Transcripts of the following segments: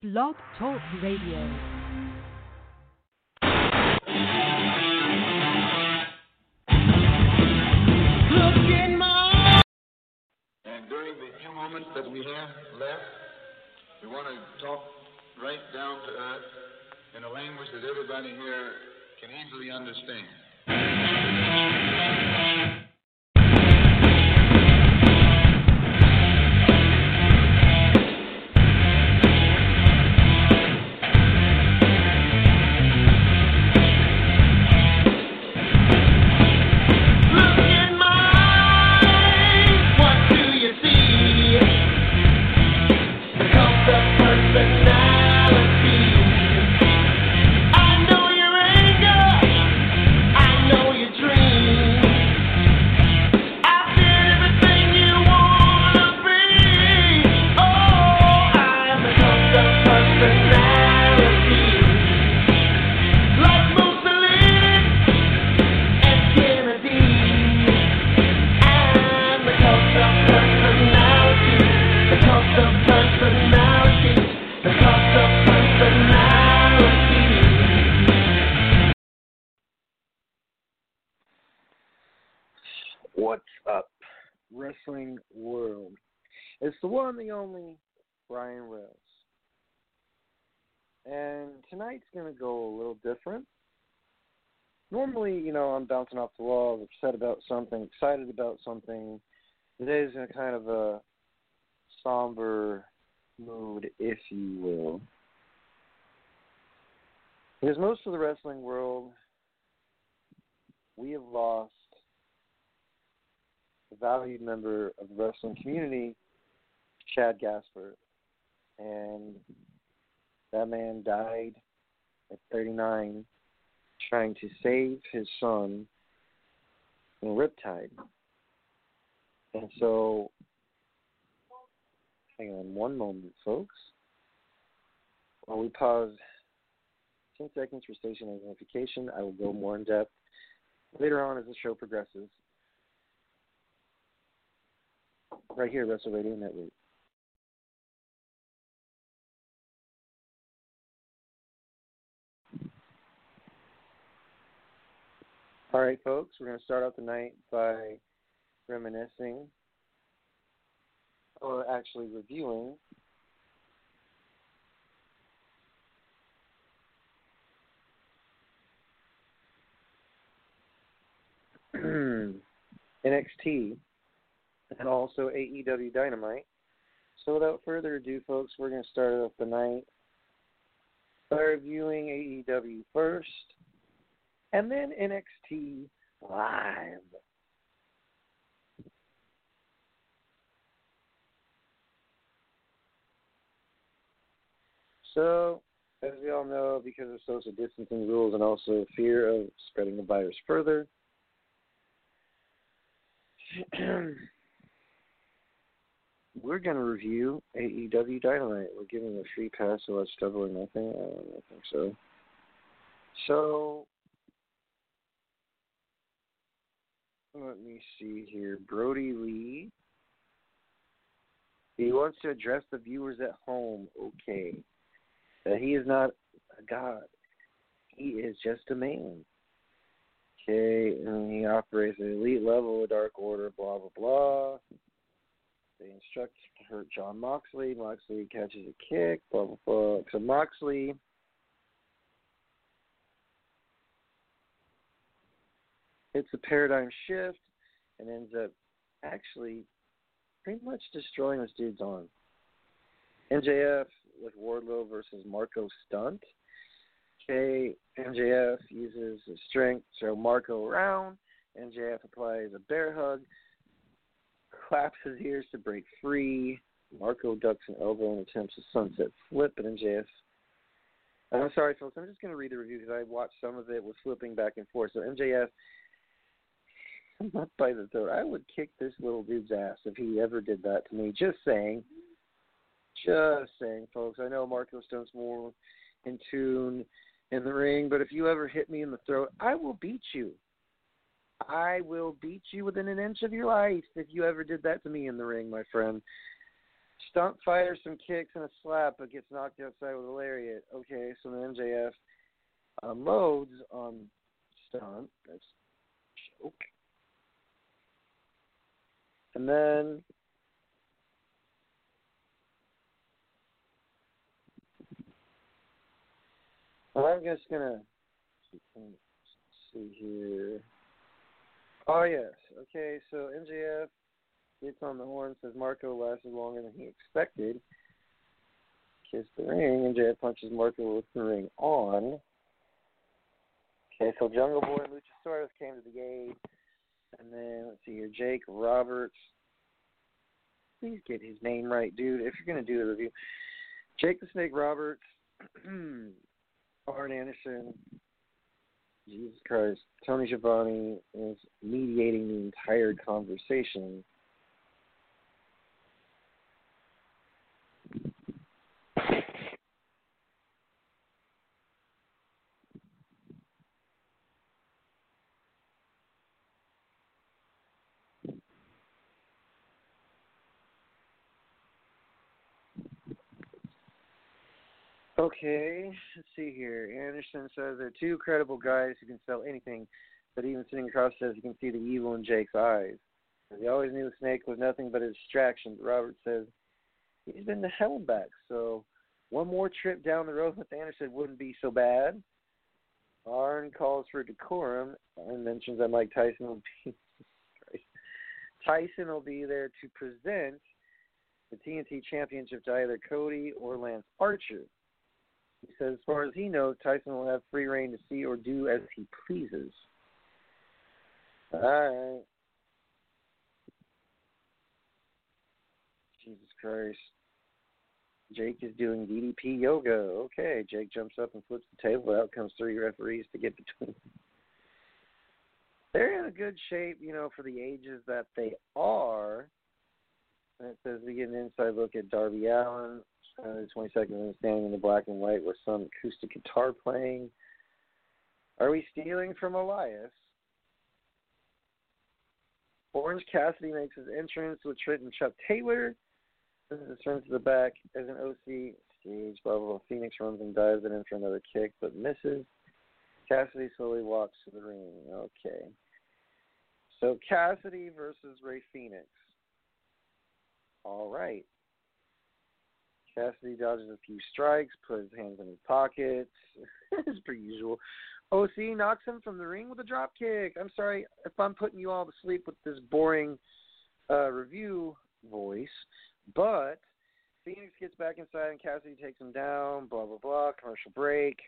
Blog Talk Radio. And during the few moments that we have left, we want to talk right down to earth in a language that everybody here can easily understand. What's up, wrestling world? It's the one, the only Brian Rose. And tonight's going to go a little different. Normally, you know, I'm bouncing off the walls, upset about something, excited about something. Today's in a kind of a somber mood, if you will. Because most of the wrestling world, we have lost valued member of the wrestling community, Shad Gaspard. And that man died at 39 trying to save his son in Riptide. And so, hang on one moment, folks. While we pause 10 seconds for station identification, I will go more in depth later on as the show progresses. Right here, Wrestle Radio Network. All right, folks, we're going to start out the night by reminiscing, or actually reviewing, NXT and also AEW Dynamite. So without further ado, folks, we're going to start off the night by reviewing AEW first, and then NXT live. So, as we all know, because of social distancing rules and also fear of spreading the virus further, we're going to review AEW Dynamite. We're giving a free pass to watch Double or Nothing. I don't think so. So, let me see here. Brodie Lee. He wants to address the viewers at home. Okay. That he is not a god. He is just a man. Okay, and he operates at elite level of Dark Order, blah, blah, blah. They instruct to hurt John Moxley. Moxley catches a kick, blah, blah, blah. So Moxley hits a paradigm shift and ends up actually pretty much destroying this dude's arm. MJF with Wardlow versus Marko Stunt. Okay, MJF uses his strength to throw Marko around. MJF applies a bear hug, claps his ears to break free. Marko ducks an elbow and attempts a sunset flip, but MJF. I'm sorry, folks. I'm just going to read the review because I watched some of it with flipping back and forth. So MJF, not by the throat. I would kick this little dude's ass if he ever did that to me. Just saying. Just saying, folks. I know Marko Stunt's more in tune in the ring, but if you ever hit me in the throat, I will beat you. I will beat you within an inch of your life if you ever did that to me in the ring, my friend. Stunt fire some kicks and a slap, but gets knocked outside with a lariat. Okay, so then MJF unloads uh, on Stunt. That's a joke. And then I'm just gonna see here. Oh yes. Okay, so MJF gets on the horn, says Marko lasted longer than he expected. Kiss the ring, MJF punches Marko with the ring on. Okay, so Jungle Boy and Luchasaurus came to the gate. And then let's see here, Jake Roberts. Please get his name right, dude. If you're gonna do the review, Jake the Snake Roberts, Arn Anderson, Jesus Christ, Tony Schiavone is mediating the entire conversation. Okay, let's see here. Anderson says they're two credible guys who can sell anything, but even sitting across says you can see the evil in Jake's eyes. He always knew the snake was nothing but a distraction. But Robert says he's been to hell back, so one more trip down the road with Anderson wouldn't be so bad. Arn calls for decorum and mentions that Mike Tyson will be Tyson will be there to present the TNT Championship to either Cody or Lance Archer. He says, as far as he knows, Tyson will have free reign to see or do as he pleases. All right. Jesus Christ. Jake is doing DDP yoga. Okay. Jake jumps up and flips the table. Out comes three referees to get between. They're in a good shape, you know, for the ages that they are. And it says we get an inside look at Darby Allin, uh, the 22nd minute standing in the black and white with some acoustic guitar playing. Are we stealing from Elias? Orange Cassidy makes his entrance with Trent and Chuck Taylor. This is turns to the back as an OC stage. Blah, blah, blah. Fenix runs and dives it in for another kick, but misses. Cassidy slowly walks to the ring. Okay. So Cassidy versus Rey Fenix. All right. Cassidy dodges a few strikes, puts his hands in his pockets, as per usual. OC knocks him from the ring with a drop kick. I'm sorry if I'm putting you all to sleep with this boring uh, review voice, but Fenix gets back inside and Cassidy takes him down. Blah blah blah. Commercial break.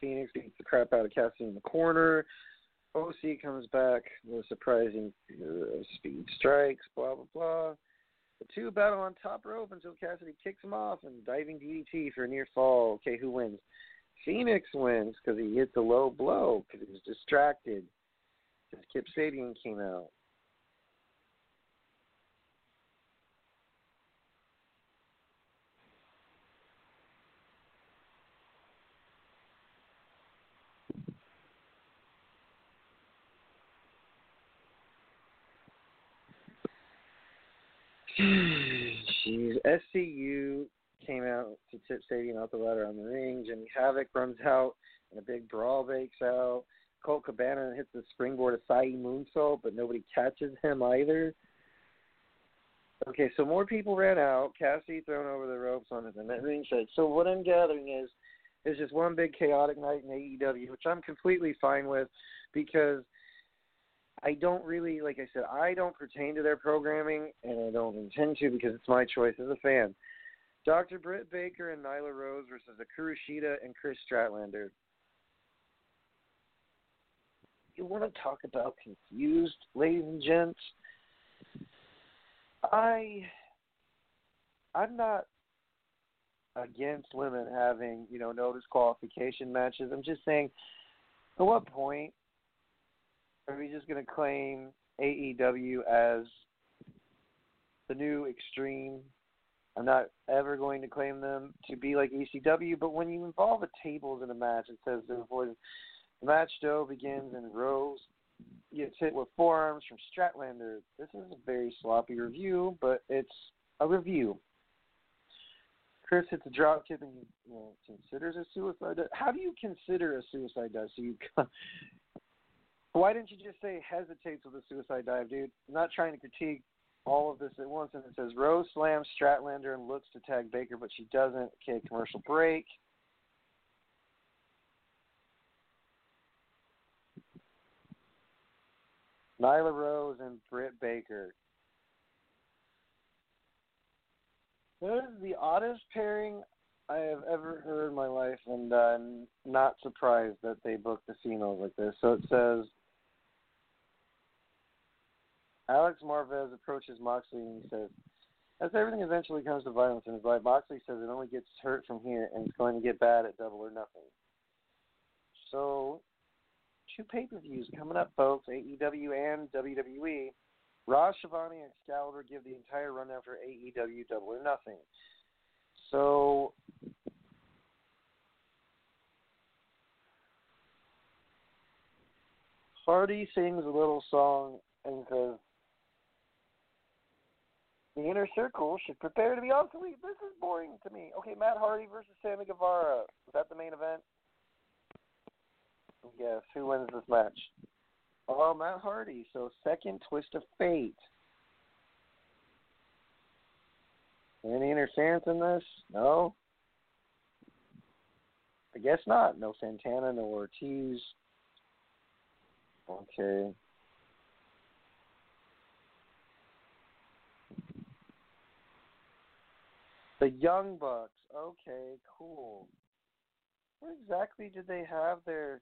Fenix beats the crap out of Cassidy in the corner. OC comes back with surprising uh, speed strikes. Blah blah blah. The two battle on top rope until Cassidy kicks him off and diving DDT for a near fall. Okay, who wins? Fenix wins because he hit the low blow because he was distracted. Kip Sabian came out. Jeez, SCU came out to tip Sabian out the ladder on the ring. Jimmy Havoc runs out, and a big brawl breaks out. Colt Cabana hits the springboard Asai moonsault, but nobody catches him either. Okay, so more people ran out. Cassie thrown over the ropes on the ring side. So what I'm gathering is, it's just one big chaotic night in AEW, which I'm completely fine with, because I don't really, like I said, I don't pertain to their programming, and I don't intend to because it's my choice as a fan. Dr. Britt Baker and Nyla Rose versus Akira Shida and Chris Stratlander. You want to talk about confused, ladies and gents? I, I'm not against women having, you know, no disqualification matches. I'm just saying, at what point are we just going to claim AEW as the new extreme? I'm not ever going to claim them to be like ECW, but when you involve a tables in a match, it says the the match though begins and Rose gets hit with forearms from Stratlander. This is a very sloppy review, but it's a review. Chris hits a drop kick and you know, considers a suicide. How do you consider a suicide dive? So you, why didn't you just say hesitates with a suicide dive, dude? I'm not trying to critique all of this at once. And it says Rose slams Stratlander and looks to tag Baker, but she doesn't. Okay, commercial break. Nyla Rose and Britt Baker. That is the oddest pairing I have ever heard in my life, and I'm not surprised that they booked the females like this. So it says Alex Marvez approaches Moxley and he says, as everything eventually comes to violence in his life, Moxley says it only gets hurt from here and it's going to get bad at double or nothing. So, two pay per views coming up, folks AEW and WWE. Raw, Schiavone, and Excalibur give the entire run after AEW Double or Nothing. So, Hardy sings a little song and says, The inner circle should prepare to be obsolete. This is boring to me. Okay, Matt Hardy versus Sammy Guevara. Is that the main event? Yes. Who wins this match? Oh, Matt Hardy. So second twist of fate. Any interference in this? No. I guess not. No Santana, no Ortiz. Okay. The Young Bucks. Okay, cool. Where exactly did they have their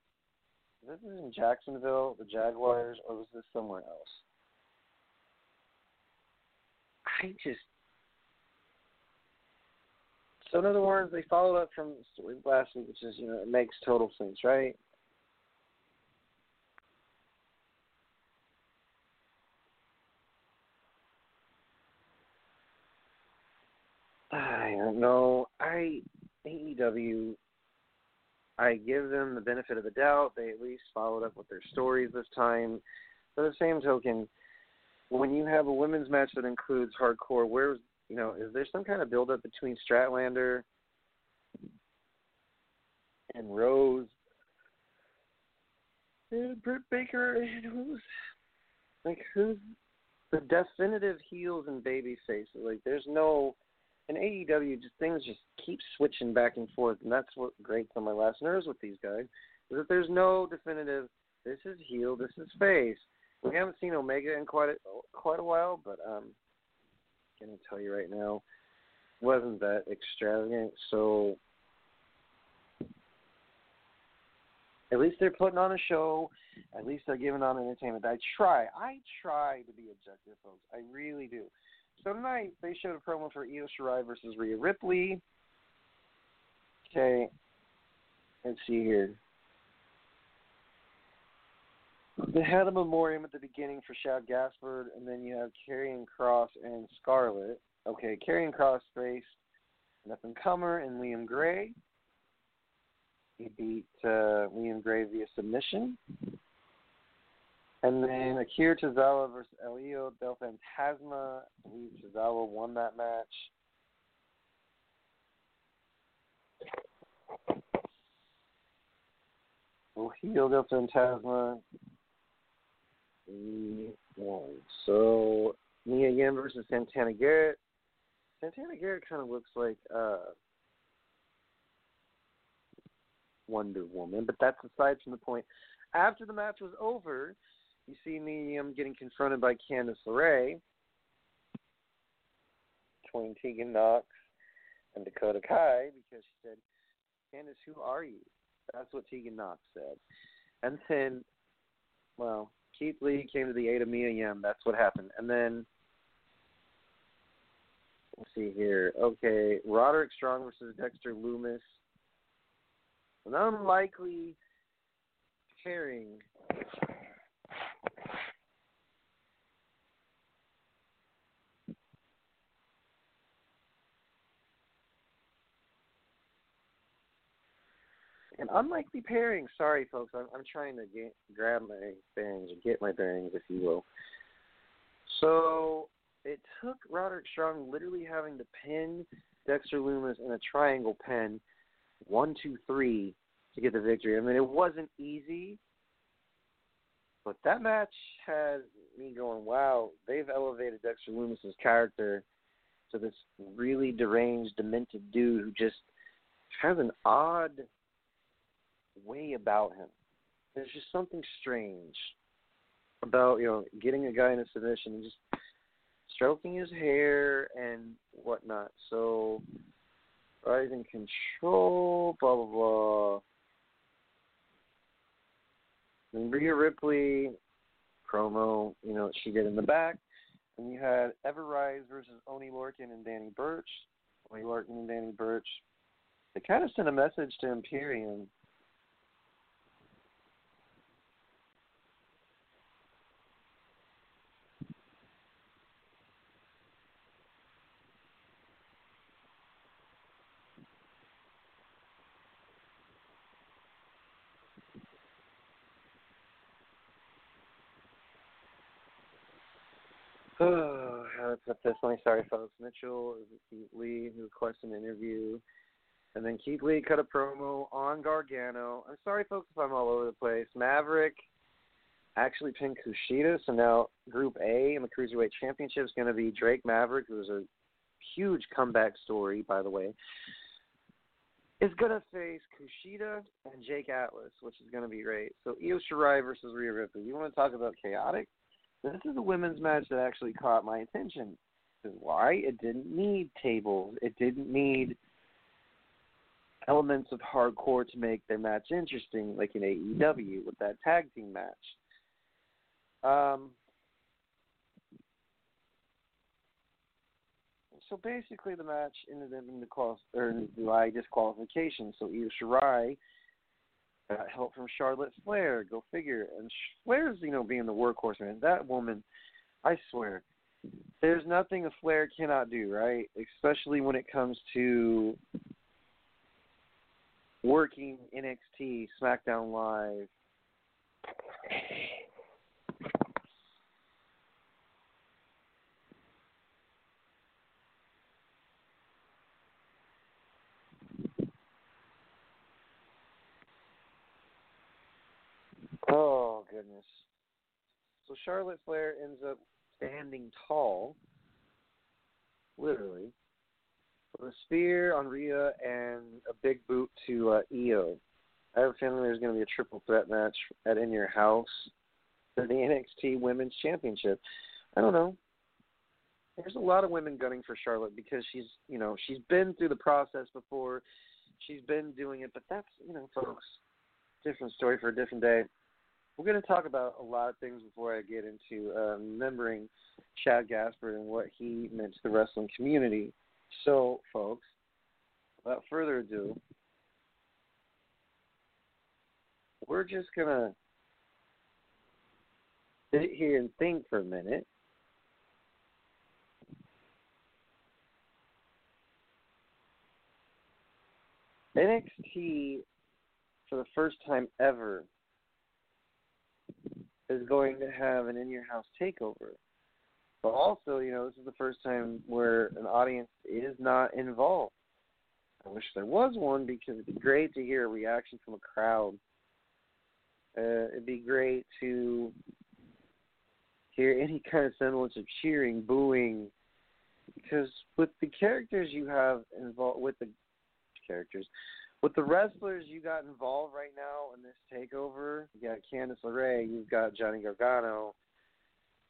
this is in Jacksonville, the Jaguars, or was this somewhere else? I just. So in other words, they followed up from last week, which is you know it makes total sense, right? I don't know. I AEW I give them the benefit of the doubt. They at least followed up with their stories this time. By the same token, when you have a women's match that includes hardcore, where's you know, is there some kind of build up between Stratlander and Rose and Britt Baker and who's like who's the definitive heels and baby faces? Like there's no in AEW, just things just keep switching back and forth, and that's what grates on my last nerves with these guys. Is that there's no definitive. This is heel. This is face. We haven't seen Omega in quite a, quite a while, but um, I'm gonna tell you right now, wasn't that extravagant. So at least they're putting on a show. At least they're giving on entertainment. I try. I try to be objective, folks. I really do. So tonight they showed a promo for Io Shirai versus Rhea Ripley. Okay, let's see here. They had a memoriam at the beginning for Shad Gaspard, and then you have Karrion Kross and Scarlett. Okay, Karrion Kross faced Nathan Comer and Liam Gray. He beat uh, Liam Gray via submission. And then Akira Tozawa versus Elio Del Fantasma. I believe Tozawa won that match. Elio Del Fantasma. Won. So Mia Yim versus Santana Garrett. Santana Garrett kind of looks like uh, Wonder Woman, but that's aside from the point. After the match was over, you see me um, getting confronted by Candice LeRae between Tegan Nox and Dakota Kai because she said, Candice, who are you? That's what Tegan Nox said. And then, well, Keith Lee came to the aid of Mia Yim. That's what happened. And then, let's see here. Okay, Roderick Strong versus Dexter Lumis. An unlikely pairing an unlikely pairing. Sorry, folks. I'm, I'm trying to get, grab my bearings or get my bearings, if you will. So, it took Roderick Strong literally having to pin Dexter Lumis in a triangle pin, one, two, three, to get the victory. I mean, it wasn't easy, but that match had me going, wow, they've elevated Dexter Lumis's character to this really deranged, demented dude who just has an odd way about him. There's just something strange about you know getting a guy in a submission and just stroking his hair and whatnot. So rising control, blah blah blah. Rhea Ripley promo, you know, she did in the back. And you had Ever-Rise versus Oni Lorcan and Danny Burch. Oni Lorcan and Danny Burch. They kind of sent a message to Imperium Oh, put this one. Sorry, folks. Mitchell is it Keith Lee who requested an interview. And then Keith Lee cut a promo on Gargano. I'm sorry, folks, if I'm all over the place. Maverick actually pinned Kushida, so now Group A in the Cruiserweight Championship is going to be Drake Maverick, who's a huge comeback story, by the way, is going to face Kushida and Jake Atlas, which is going to be great. So Io Shirai versus Rhea Ripley. You want to talk about chaotic? This is a women's match that actually caught my attention. Why? It didn't need tables. It didn't need elements of hardcore to make their match interesting, like in AEW with that tag team match. Um, so basically, the match ended up in the qual- or by disqualification. So Io Shirai got help from Charlotte Flair. Go figure. And Flair's, you know, being the workhorse man. That woman, I swear, there's nothing a Flair cannot do, right? Especially when it comes to working NXT, SmackDown Live. Oh goodness. So Charlotte Flair ends up standing tall, literally, with a spear on Rhea and a big boot to uh, Io. I have a feeling there's going to be a triple threat match at In Your House for the NXT Women's Championship. I don't know. There's a lot of women gunning for Charlotte because she's, you know, she's been through the process before. She's been doing it, but that's, you know, folks, different story for a different day. We're going to talk about a lot of things before I get into uh, remembering Shad Gaspard and what he meant to the wrestling community. So, folks, without further ado, we're just going to sit here and think for a minute. NXT, for the first time ever, is going to have an in your house takeover. But also, you know, this is the first time where an audience is not involved. I wish there was one because it'd be great to hear a reaction from a crowd. Uh, it'd be great to hear any kind of semblance of cheering, booing, because with the characters you have involved, with the characters, with the wrestlers you got involved right now in this takeover, you got Candice LeRae, you've got Johnny Gargano,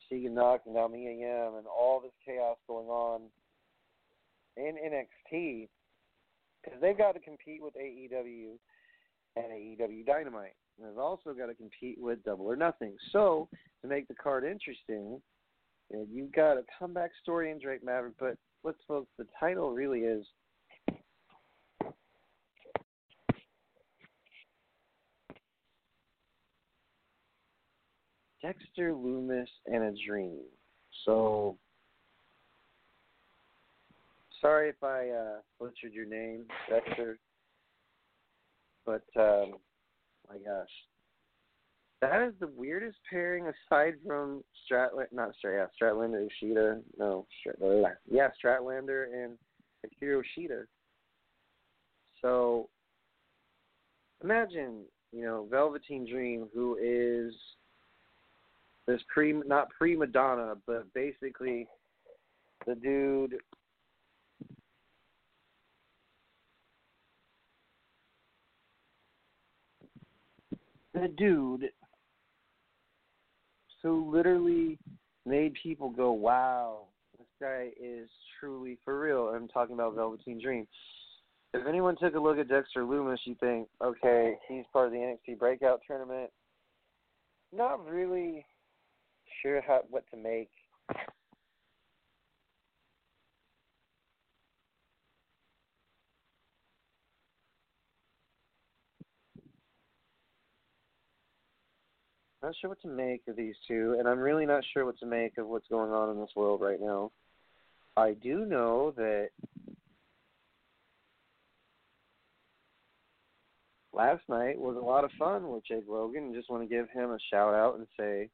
Tegan Nox, and Mia Yim, and all this chaos going on in NXT, because they've got to compete with AEW and AEW Dynamite. And they've also got to compete with Double or Nothing. So, to make the card interesting, you know, you've got a comeback story in Drake Maverick, but let's folks, the title really is Dexter Lumis and a Dream. So sorry if I uh, butchered your name, Dexter, but um, my gosh, That is the weirdest pairing aside from Stratland, not Strat, yeah, Stratlander, Ishida. No, Strat, yeah, Stratlander and Akira Ishida. So imagine, you know, Velveteen Dream, who is this pre not prima donna, but basically the dude the dude who literally made people go, Wow, this guy is truly for real. I'm talking about Velveteen Dream. If anyone took a look at Dexter Lumis, you think, okay, he's part of the NXT Breakout Tournament. Not really sure how what to make. Not sure what to make of these two, and I'm really not sure what to make of what's going on in this world right now. I do know that last night was a lot of fun with Jake Logan, and just want to give him a shout out and say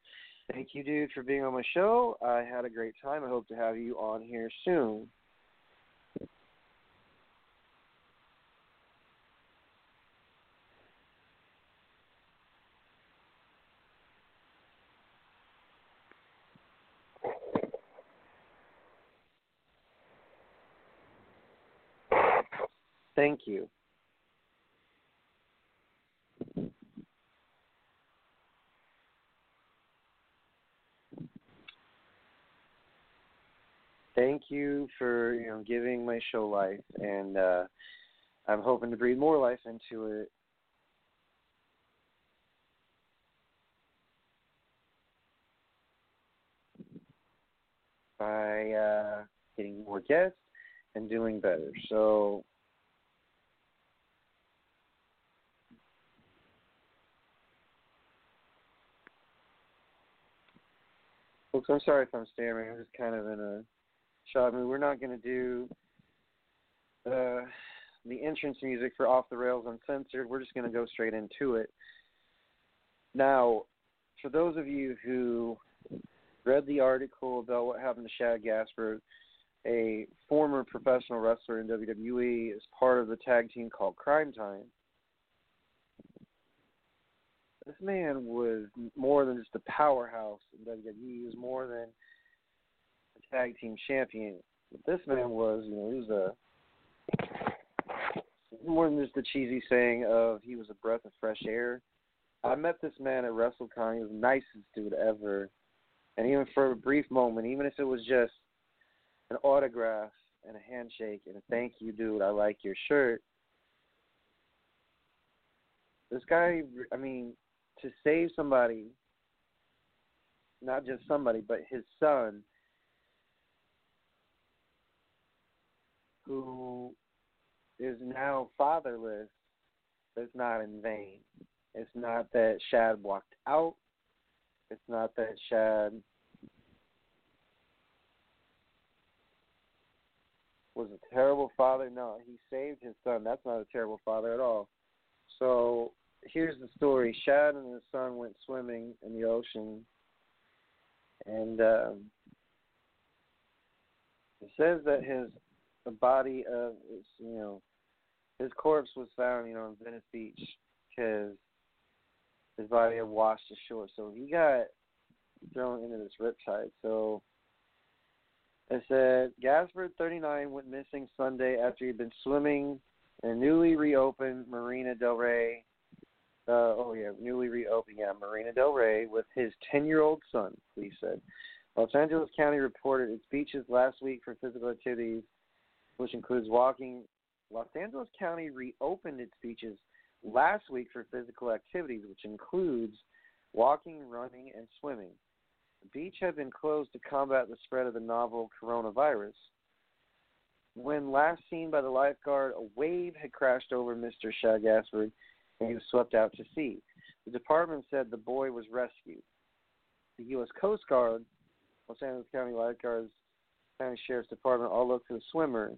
thank you, dude, for being on my show. I had a great time. I hope to have you on here soon. Thank you. Thank you for you know giving my show life, and uh, I'm hoping to breathe more life into it. By uh, getting more guests and doing better. So Folks, I'm sorry if I'm stammering. I'm just kind of in a shot. I mean, we're not going to do uh, the entrance music for Off the Rails Uncensored. We're just going to go straight into it. Now, for those of you who read the article about what happened to Shad Gaspard, a former professional wrestler in WWE, is part of the tag team called Cryme Tyme this man was more than just a powerhouse in WWE. He was more than tag team champion. But this man was, you know, he was a more than just the cheesy saying of he was a breath of fresh air. I met this man at WrestleCon. He was the nicest dude ever. And even for a brief moment, even if it was just an autograph and a handshake and a thank you, dude, I like your shirt. This guy, I mean, to save somebody, not just somebody, but his son, who is now fatherless, is not in vain. It's not that Shad walked out. It's not that Shad was a terrible father. No, he saved his son. That's not a terrible father at all. So here's the story. Shad and his son went swimming in the ocean, and um, it says that his the body of his, you know his corpse was found you know on Venice Beach because his body had washed ashore. So he got thrown into this riptide. So it said Gaspard, 39, went missing Sunday after he'd been swimming in a newly reopened Marina del Rey uh, oh yeah, newly reopened, yeah, Marina Del Rey with his 10-year-old son. Police said. Los Angeles County reported its beaches last week for physical activities, which includes walking. Los Angeles County reopened its beaches last week for physical activities, which includes walking, running, and swimming. The beach had been closed to combat the spread of the novel coronavirus. When last seen by the lifeguard, a wave had crashed over Mr. Shad Gaspard and he was swept out to sea. The department said the boy was rescued. The U.S. Coast Guard, Los Angeles County Lifeguards, County Sheriff's Department all looked for the swimmer,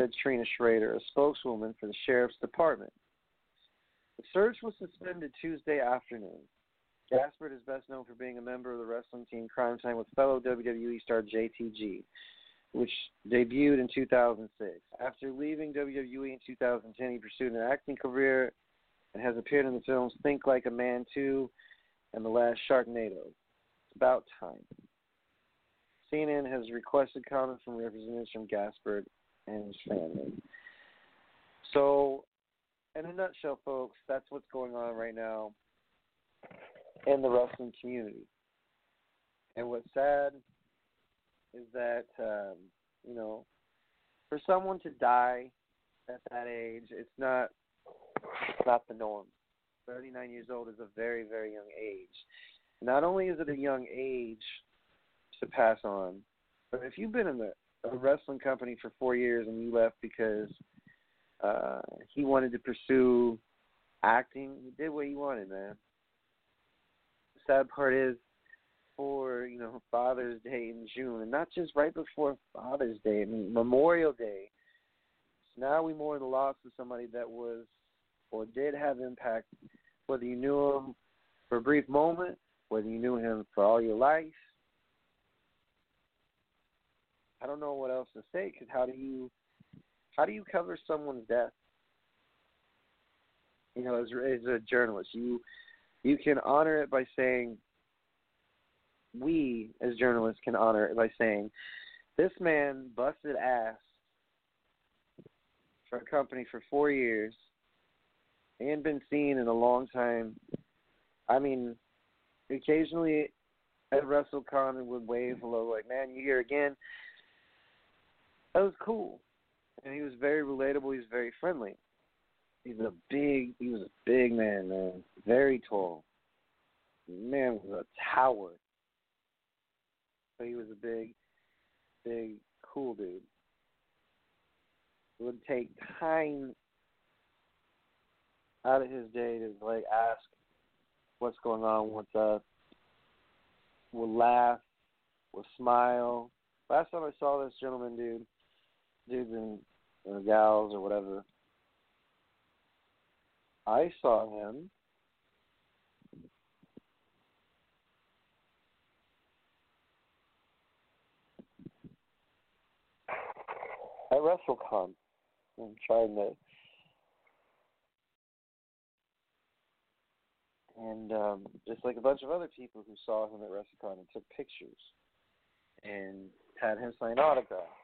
said Trina Schrader, a spokeswoman for the Sheriff's Department. The search was suspended Tuesday afternoon. Gaspard is best known for being a member of the wrestling team Cryme Tyme with fellow WWE star JTG, which debuted in 2006. After leaving WWE in 2010, he pursued an acting career and has appeared in the films Think Like a Man 2 and The Last Sharknado. It's about time. CNN has requested comments from representatives from Gaspard and family. So, in a nutshell, folks, that's what's going on right now in the wrestling community. And what's sad is that um, you know, for someone to die at that age, it's not it's not the norm. 39 years old is a very very young age. Not only is it a young age to pass on, but if you've been in a, a wrestling company for four years and you left because uh, he wanted to pursue acting, he did what he wanted, man sad part is for you know Father's Day in June, and not just right before Father's Day. I mean Memorial Day. So now we mourn the loss of somebody that was or did have impact, whether you knew him for a brief moment, whether you knew him for all your life. I don't know what else to say because how do you how do you cover someone's death? You know, as as a journalist, you you can honor it by saying, we as journalists can honor it by saying, this man busted ass for a company for four years and been seen in a long time. I mean, occasionally at WrestleCon would wave hello, like, man, you here again. That was cool. And he was very relatable, he was very friendly. He was a big. He was a big man, man. Very tall. Man was a tower. But he was a big, big, cool dude. It would take time out of his day to like ask what's going on, what's up. Would laugh, would smile. Last time I saw this gentleman, dude, dudes and, gals or whatever, I saw him at WrestleCon. I'm trying to, and um, just like a bunch of other people who saw him at WrestleCon and took pictures and had him sign autographs.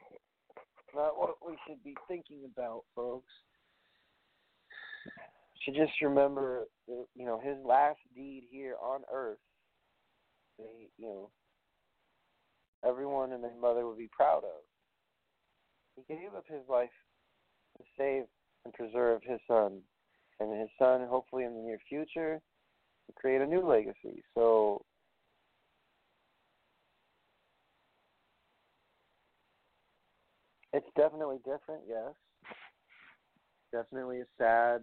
Not what we should be thinking about, folks should just remember, you know, his last deed here on Earth. They, you know, everyone and their mother would be proud of. He gave up his life to save and preserve his son, and his son, hopefully in the near future, to create a new legacy. So. It's definitely different, yes. Definitely a sad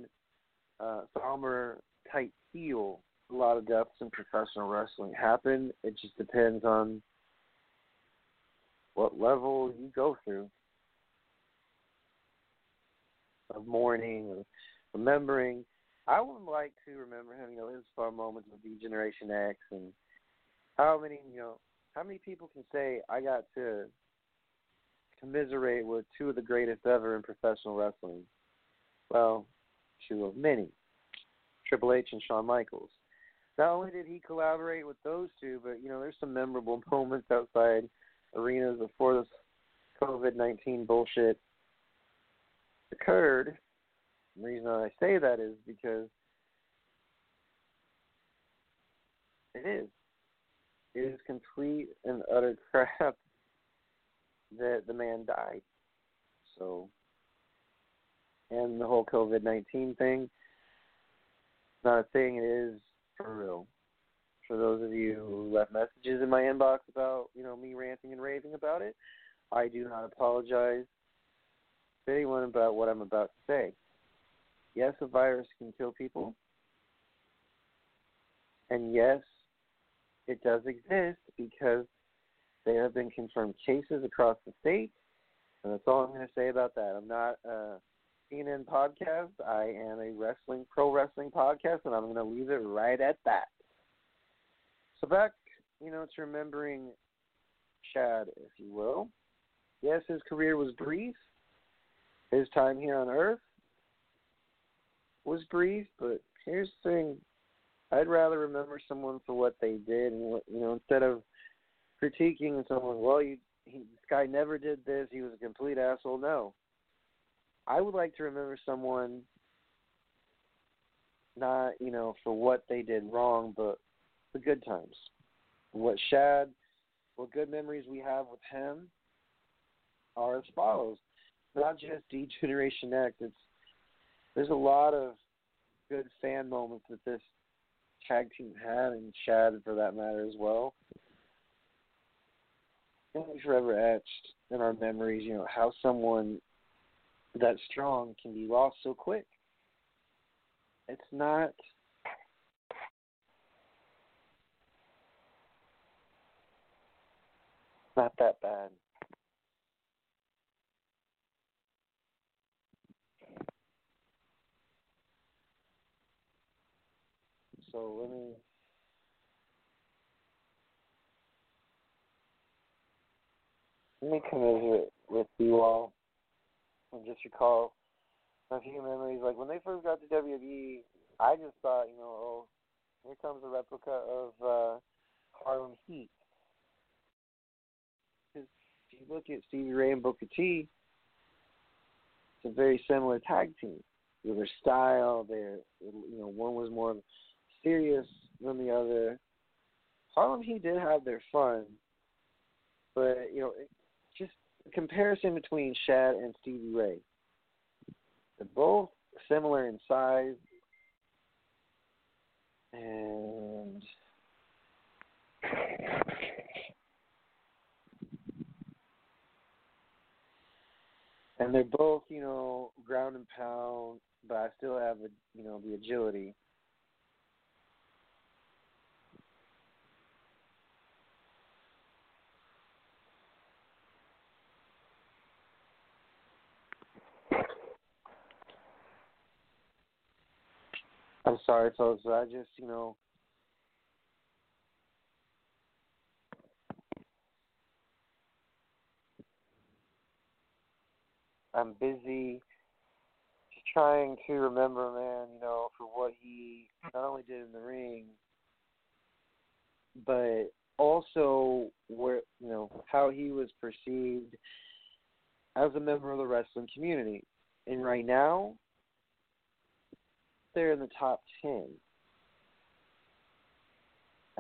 uh, somber type feel a lot of deaths in professional wrestling happen. It just depends on what level you go through of mourning or remembering. I would like to remember him, you know, his fun moments with D Generation X and how many, you know, how many people can say I got to commiserate with two of the greatest ever in professional wrestling? Well, two of many, Triple H and Shawn Michaels. Not only did he collaborate with those two, but you know, there's some memorable moments outside arenas before this COVID nineteen bullshit occurred. The reason I say that is because it is. It is complete and utter crap that the man died. So and the whole COVID nineteen thing. It's not a thing. It is for real. For those of you who mm-hmm. left messages in my inbox about you know me ranting and raving about it, I do not apologize to anyone about what I'm about to say. Yes, a virus can kill people, and yes, it does exist because there have been confirmed cases across the state, and that's all I'm going to say about that. I'm not. Uh, a CNN podcast. I am a wrestling, pro wrestling podcast, and I'm going to leave it right at that. So back, you know, to remembering Shad, if you will. Yes, his career was brief. His time here on Earth was brief, but here's the thing: I'd rather remember someone for what they did, and what you know, instead of critiquing someone. Well, you, he, this guy never did this. He was a complete asshole. No, I would like to remember someone not you know for what they did wrong, but the good times. What Shad, what good memories we have with him are as follows. Not just D Generation X. It's there's a lot of good fan moments that this tag team had, and Shad for that matter as well. And forever etched in our memories. You know how someone that strong can be lost so quick. It's not not that bad. So let me let me commiserate with you all and just recall a few memories. Like when they first got to WWE, I just thought, you know, oh, here comes a replica of uh, Harlem Heat. Because if you look at Stevie Ray and Booker T, it's a very similar tag team. Their style, their you know, one was more serious than the other. Harlem Heat did have their fun, but you know, just a comparison between Shad and Stevie Ray. They're both similar in size and and they're both, you know, ground and pound, but I still have the, you know, the agility. I'm sorry, folks. I just, you know, I'm busy just trying to remember, man, you know, for what he not only did in the ring, but also where, you know, how he was perceived as a member of the wrestling community. And right now, they're in the top 10.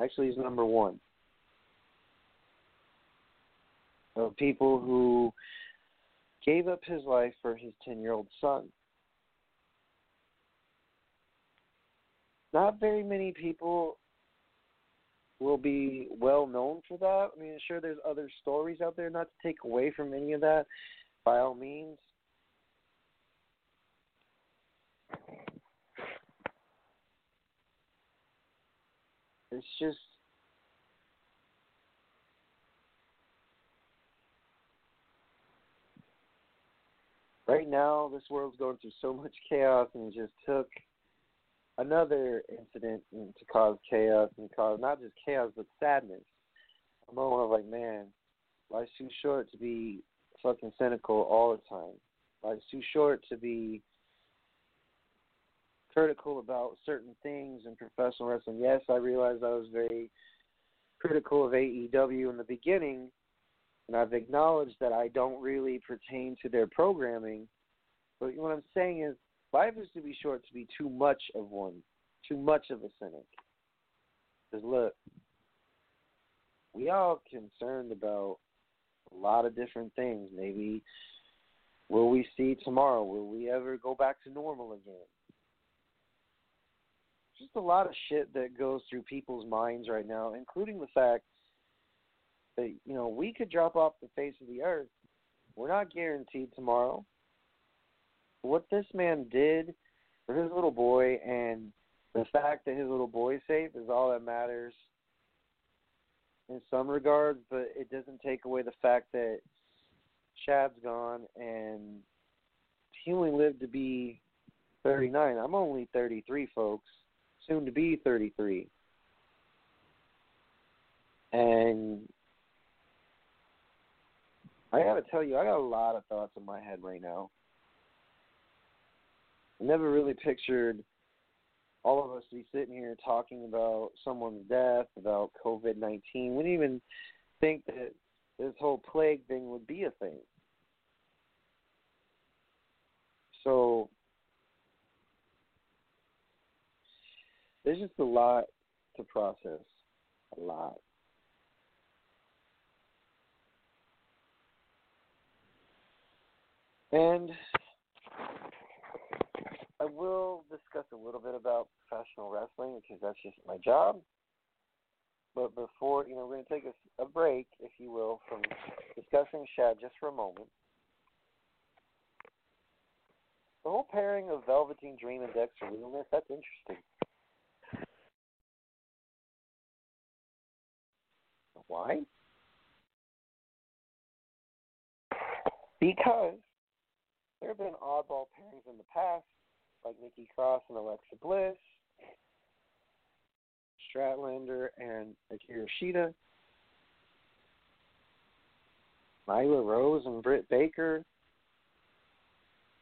Actually, he's number one. Of people who gave up his life for his 10 year old son. Not very many people will be well known for that. I mean, sure, there's other stories out there, not to take away from any of that, by all means. It's just right now this world's going through so much chaos and it just took another incident to cause chaos and cause not just chaos but sadness. A moment of like, man, life's too short to be fucking cynical all the time. Life's too short to be critical about certain things in professional wrestling. Yes, I realized I was very critical of AEW in the beginning, and I've acknowledged that I don't really pertain to their programming. But what I'm saying is, life is to be short to be too much of one, too much of a cynic. Because look, we all concerned about a lot of different things. Maybe will we see tomorrow? Will we ever go back to normal again? Just a lot of shit that goes through people's minds right now, including the fact that you know we could drop off the face of the earth. We're not guaranteed tomorrow. What this man did for his little boy and the fact that his little boy safe is all that matters in some regards, but it doesn't take away the fact that Shad's gone and he only lived to be 39. I'm only 33, folks soon to be 33. And I got to tell you, I got a lot of thoughts in my head right now. I never really pictured all of us to be sitting here talking about someone's death, about COVID 19. We didn't even think that this whole plague thing would be a thing. So there's just a lot to process. A lot. And I will discuss a little bit about professional wrestling because that's just my job. But before, you know, we're going to take a, a break, if you will, from discussing Shad just for a moment. The whole pairing of Velveteen Dream and Dexter Lumis, that's interesting. Why? Because there have been oddball pairings in the past, like Nikki Cross and Alexa Bliss, Statlander and Hikaru Shida, Nyla Rose and Britt Baker.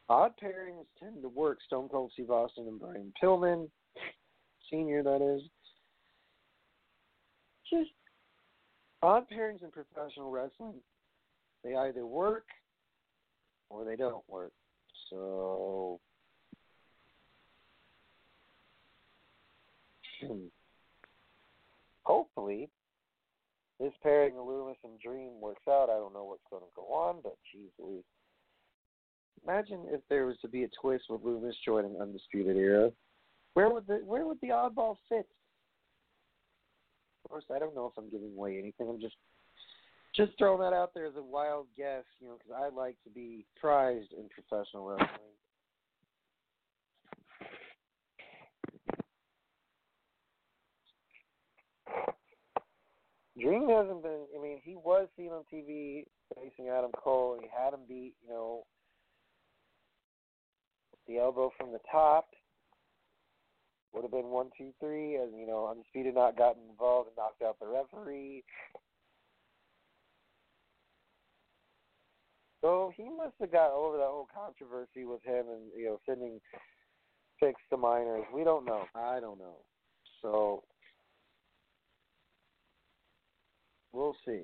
Odd pairings tend to work. Stone Cold Steve Austin and Brian Pillman, senior that is. Just odd pairings in professional wrestling. They either work or they don't work. So hopefully this pairing of Lumis and Dream works out. I don't know what's going to go on, but geez Louise. Imagine if there was to be a twist with Lumis joining Undisputed Era. Where would the where would the oddball fit? Course, I don't know if I'm giving away anything. I'm just just throwing that out there as a wild guess, you know, because I like to be prized in professional wrestling. Dream hasn't been. I mean, he was seen on TV facing Adam Cole. He had him beat, you know, the elbow from the top. Would have been one, two, three, and you know, undisputed not gotten involved and knocked out the referee. So he must have got over that whole controversy with him and you know sending pics to minors. We don't know. I don't know. So we'll see.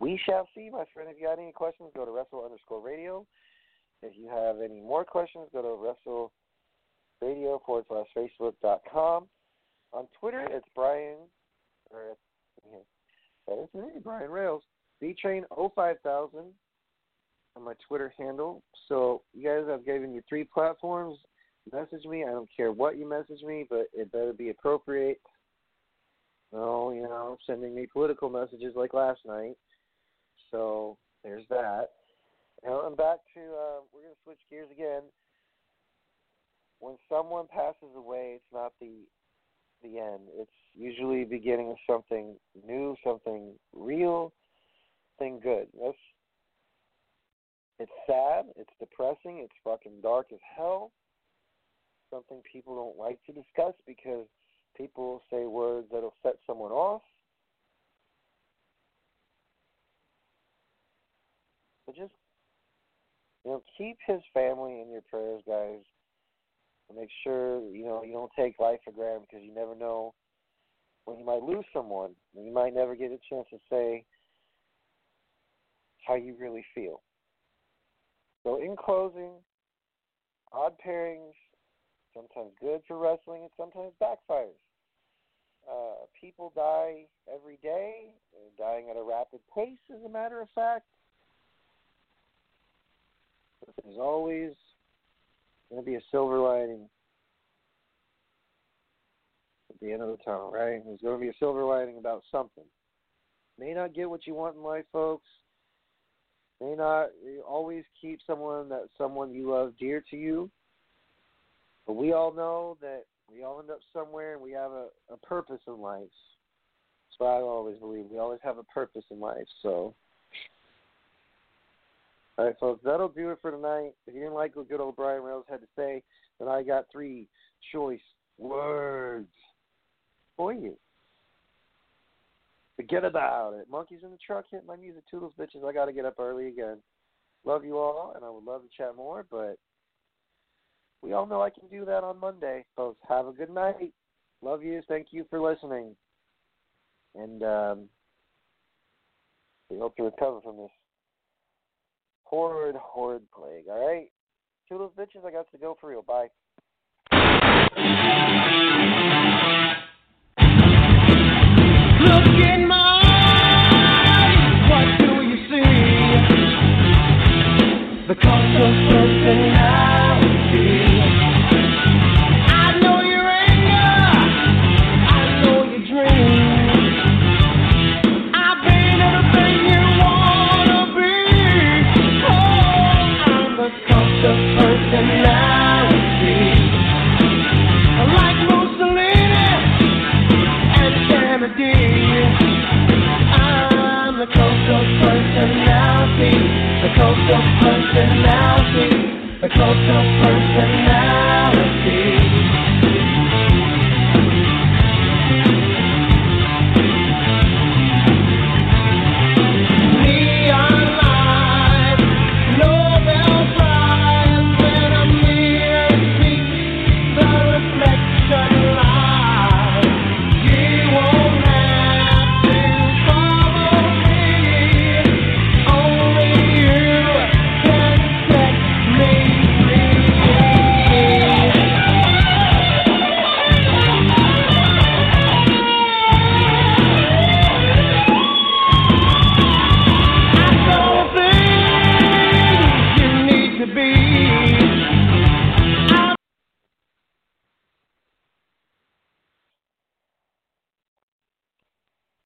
We shall see, my friend. If you got any questions, go to wrestle underscore radio. If you have any more questions, go to wrestle radio forward slash. On Twitter, it's Brian, or is me, Brian Rails. B Train 05000 on my Twitter handle. So you guys, I've given you three platforms. Message me. I don't care what you message me, but it better be appropriate. No, you know, sending me political messages like last night. So there's that. Now I'm back to. Uh, we're gonna switch gears again. When someone passes away, it's not the the end. It's usually beginning of something new, something real, thing good. That's it's sad, it's depressing, it's fucking dark as hell. Something people don't like to discuss because people say words that'll set someone off. But just you know, keep his family in your prayers, guys. Make sure you know you don't take life for granted because you never know when you might lose someone. You might never get a chance to say how you really feel. So, in closing, odd pairings sometimes good for wrestling and sometimes backfires. Uh, people die every day, dying at a rapid pace, as a matter of fact. But there's always going to be a silver lining at the end of the tunnel, right? There's going to be a silver lining about something. May not get what you want in life, folks. May not always keep someone that someone you love dear to you. But we all know that we all end up somewhere and we have a, a purpose in life. That's what I always believe. We always have a purpose in life. So, all right, folks, that'll do it for tonight. If you didn't like what good old Brian Rails had to say, then I got three choice words for you. Forget about it. Monkeys in the truck hit my music. Toodles, bitches. I got to get up early again. Love you all, and I would love to chat more, but we all know I can do that on Monday. So have a good night. Love you. Thank you for listening. And um, we hope to recover from this horrid, horrid plague. All right? Toodles, bitches. I got to go for real. Bye. Look in my eyes, what do you see? The Cult of Personality.